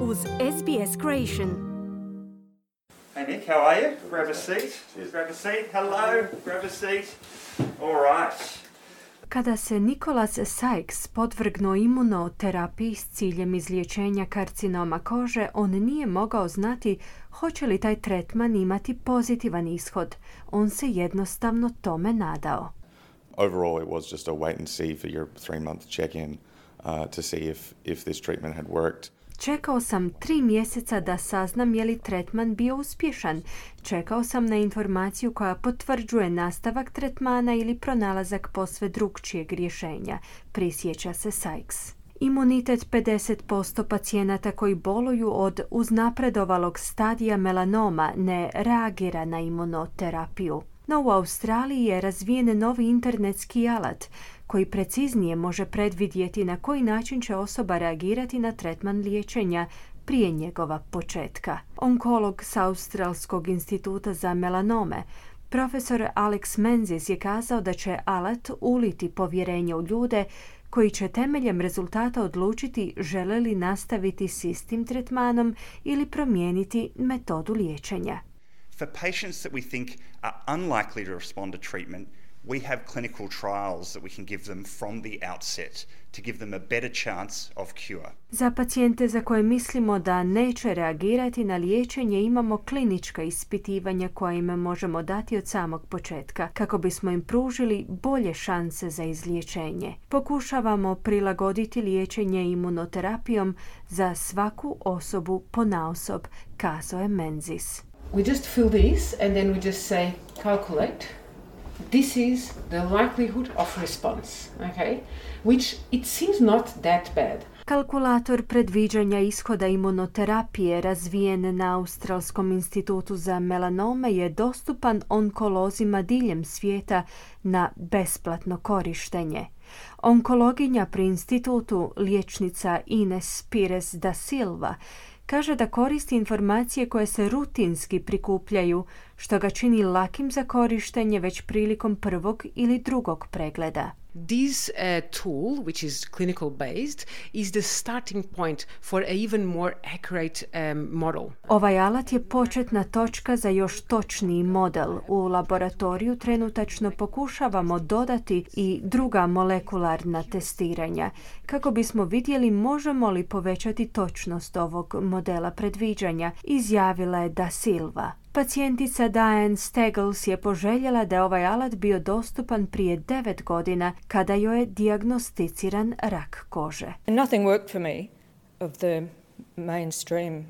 uz SBS Creation. Hey Nick, how are you? Grab a seat. Grab a seat. Hello. Grab a seat. All right. Kada se Nikolas Sykes podvrgnuo imunoterapiji s ciljem izliječenja karcinoma kože, on nije mogao znati hoće li taj tretman imati pozitivan ishod. On se jednostavno tome nadao. overall, it was just a wait and see for your three month check in uh, to see if, if this treatment had worked. Čekao sam tri mjeseca da saznam je li tretman bio uspješan. Čekao sam na informaciju koja potvrđuje nastavak tretmana ili pronalazak posve drugčijeg rješenja, prisjeća se Sykes. Imunitet 50% pacijenata koji boluju od uznapredovalog stadija melanoma ne reagira na imunoterapiju. No u Australiji je razvijen novi internetski alat koji preciznije može predvidjeti na koji način će osoba reagirati na tretman liječenja prije njegova početka. Onkolog s Australskog instituta za melanome Profesor Alex Menzies je kazao da će alat uliti povjerenje u ljude koji će temeljem rezultata odlučiti žele li nastaviti s istim tretmanom ili promijeniti metodu liječenja. For patients that we think are unlikely to respond to treatment, we have clinical trials that we can give them from the outset to give them a better chance of cure. Za pacijente za koje mislimo da neće reagirati na liječenje imamo klinička ispitivanja koja im možemo dati od samog početka kako bismo im pružili bolje šanse za izliječenje. Pokušavamo prilagoditi liječenje imunoterapijom za svaku osobu ponaosob, kazao je Menzis. we just fill this and then we just say calculate this is the likelihood of response okay which it seems not that bad Kalkulator predviđanja ishoda imunoterapije razvijen na Australskom institutu za melanome je dostupan onkolozima diljem svijeta na besplatno korištenje. Onkologinja pri institutu, liječnica Ines Pires da Silva, kaže da koristi informacije koje se rutinski prikupljaju, što ga čini lakim za korištenje već prilikom prvog ili drugog pregleda. This uh, tool which is clinical based is the starting point for a even more accurate um, model Ovaj alat je početna točka za još točniji model. U laboratoriju trenutačno pokušavamo dodati i druga molekularna testiranja kako bismo vidjeli možemo li povećati točnost ovog modela predviđanja, izjavila je Da Silva. Pacijentica Diane Stegels je poželjela da je ovaj alat bio dostupan prije devet godina kada joj je dijagnosticiran rak kože. Nothing worked for me of the mainstream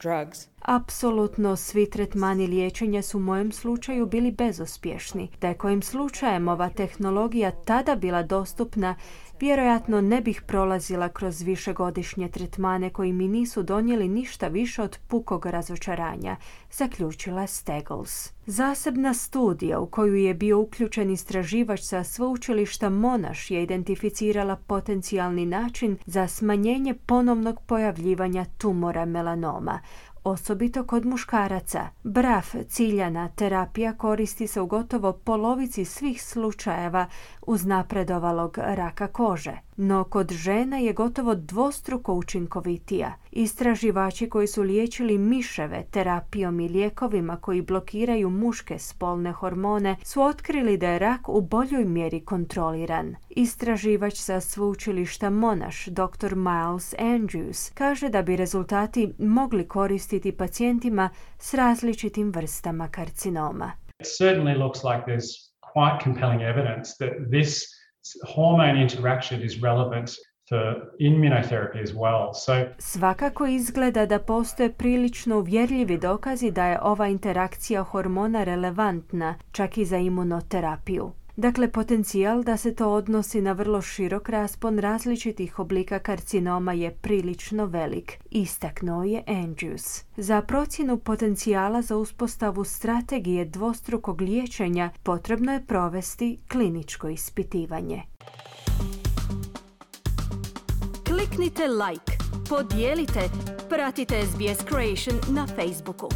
drugs. Apsolutno svi tretmani liječenja su u mojem slučaju bili bezuspješni. Da je kojim slučajem ova tehnologija tada bila dostupna, vjerojatno ne bih prolazila kroz višegodišnje tretmane koji mi nisu donijeli ništa više od pukog razočaranja, zaključila Stegels. Zasebna studija u koju je bio uključen istraživač sa sveučilišta Monaš je identificirala potencijalni način za smanjenje ponovnog pojavljivanja tumora melanoma, osobito kod muškaraca. BRAF ciljana terapija koristi se u gotovo polovici svih slučajeva uznapredovalog raka kože, no kod žena je gotovo dvostruko učinkovitija. Istraživači koji su liječili miševe terapijom i lijekovima koji blokiraju muške spolne hormone su otkrili da je rak u boljoj mjeri kontroliran. Istraživač sa sveučilišta Monaš, dr. Miles Andrews, kaže da bi rezultati mogli koristiti pacijentima s različitim vrstama karcinoma. It certainly looks like there's quite compelling evidence that this hormone interaction is relevant for immunotherapy as well. So Svakako izgleda da postoje prilično uvjerljivi dokazi da je ova interakcija hormona relevantna, čak i za imunoterapiju. Dakle, potencijal da se to odnosi na vrlo širok raspon različitih oblika karcinoma je prilično velik, istaknuo je Andrews. Za procjenu potencijala za uspostavu strategije dvostrukog liječenja potrebno je provesti kliničko ispitivanje. Kliknite like, podijelite, pratite SBS Creation na Facebooku.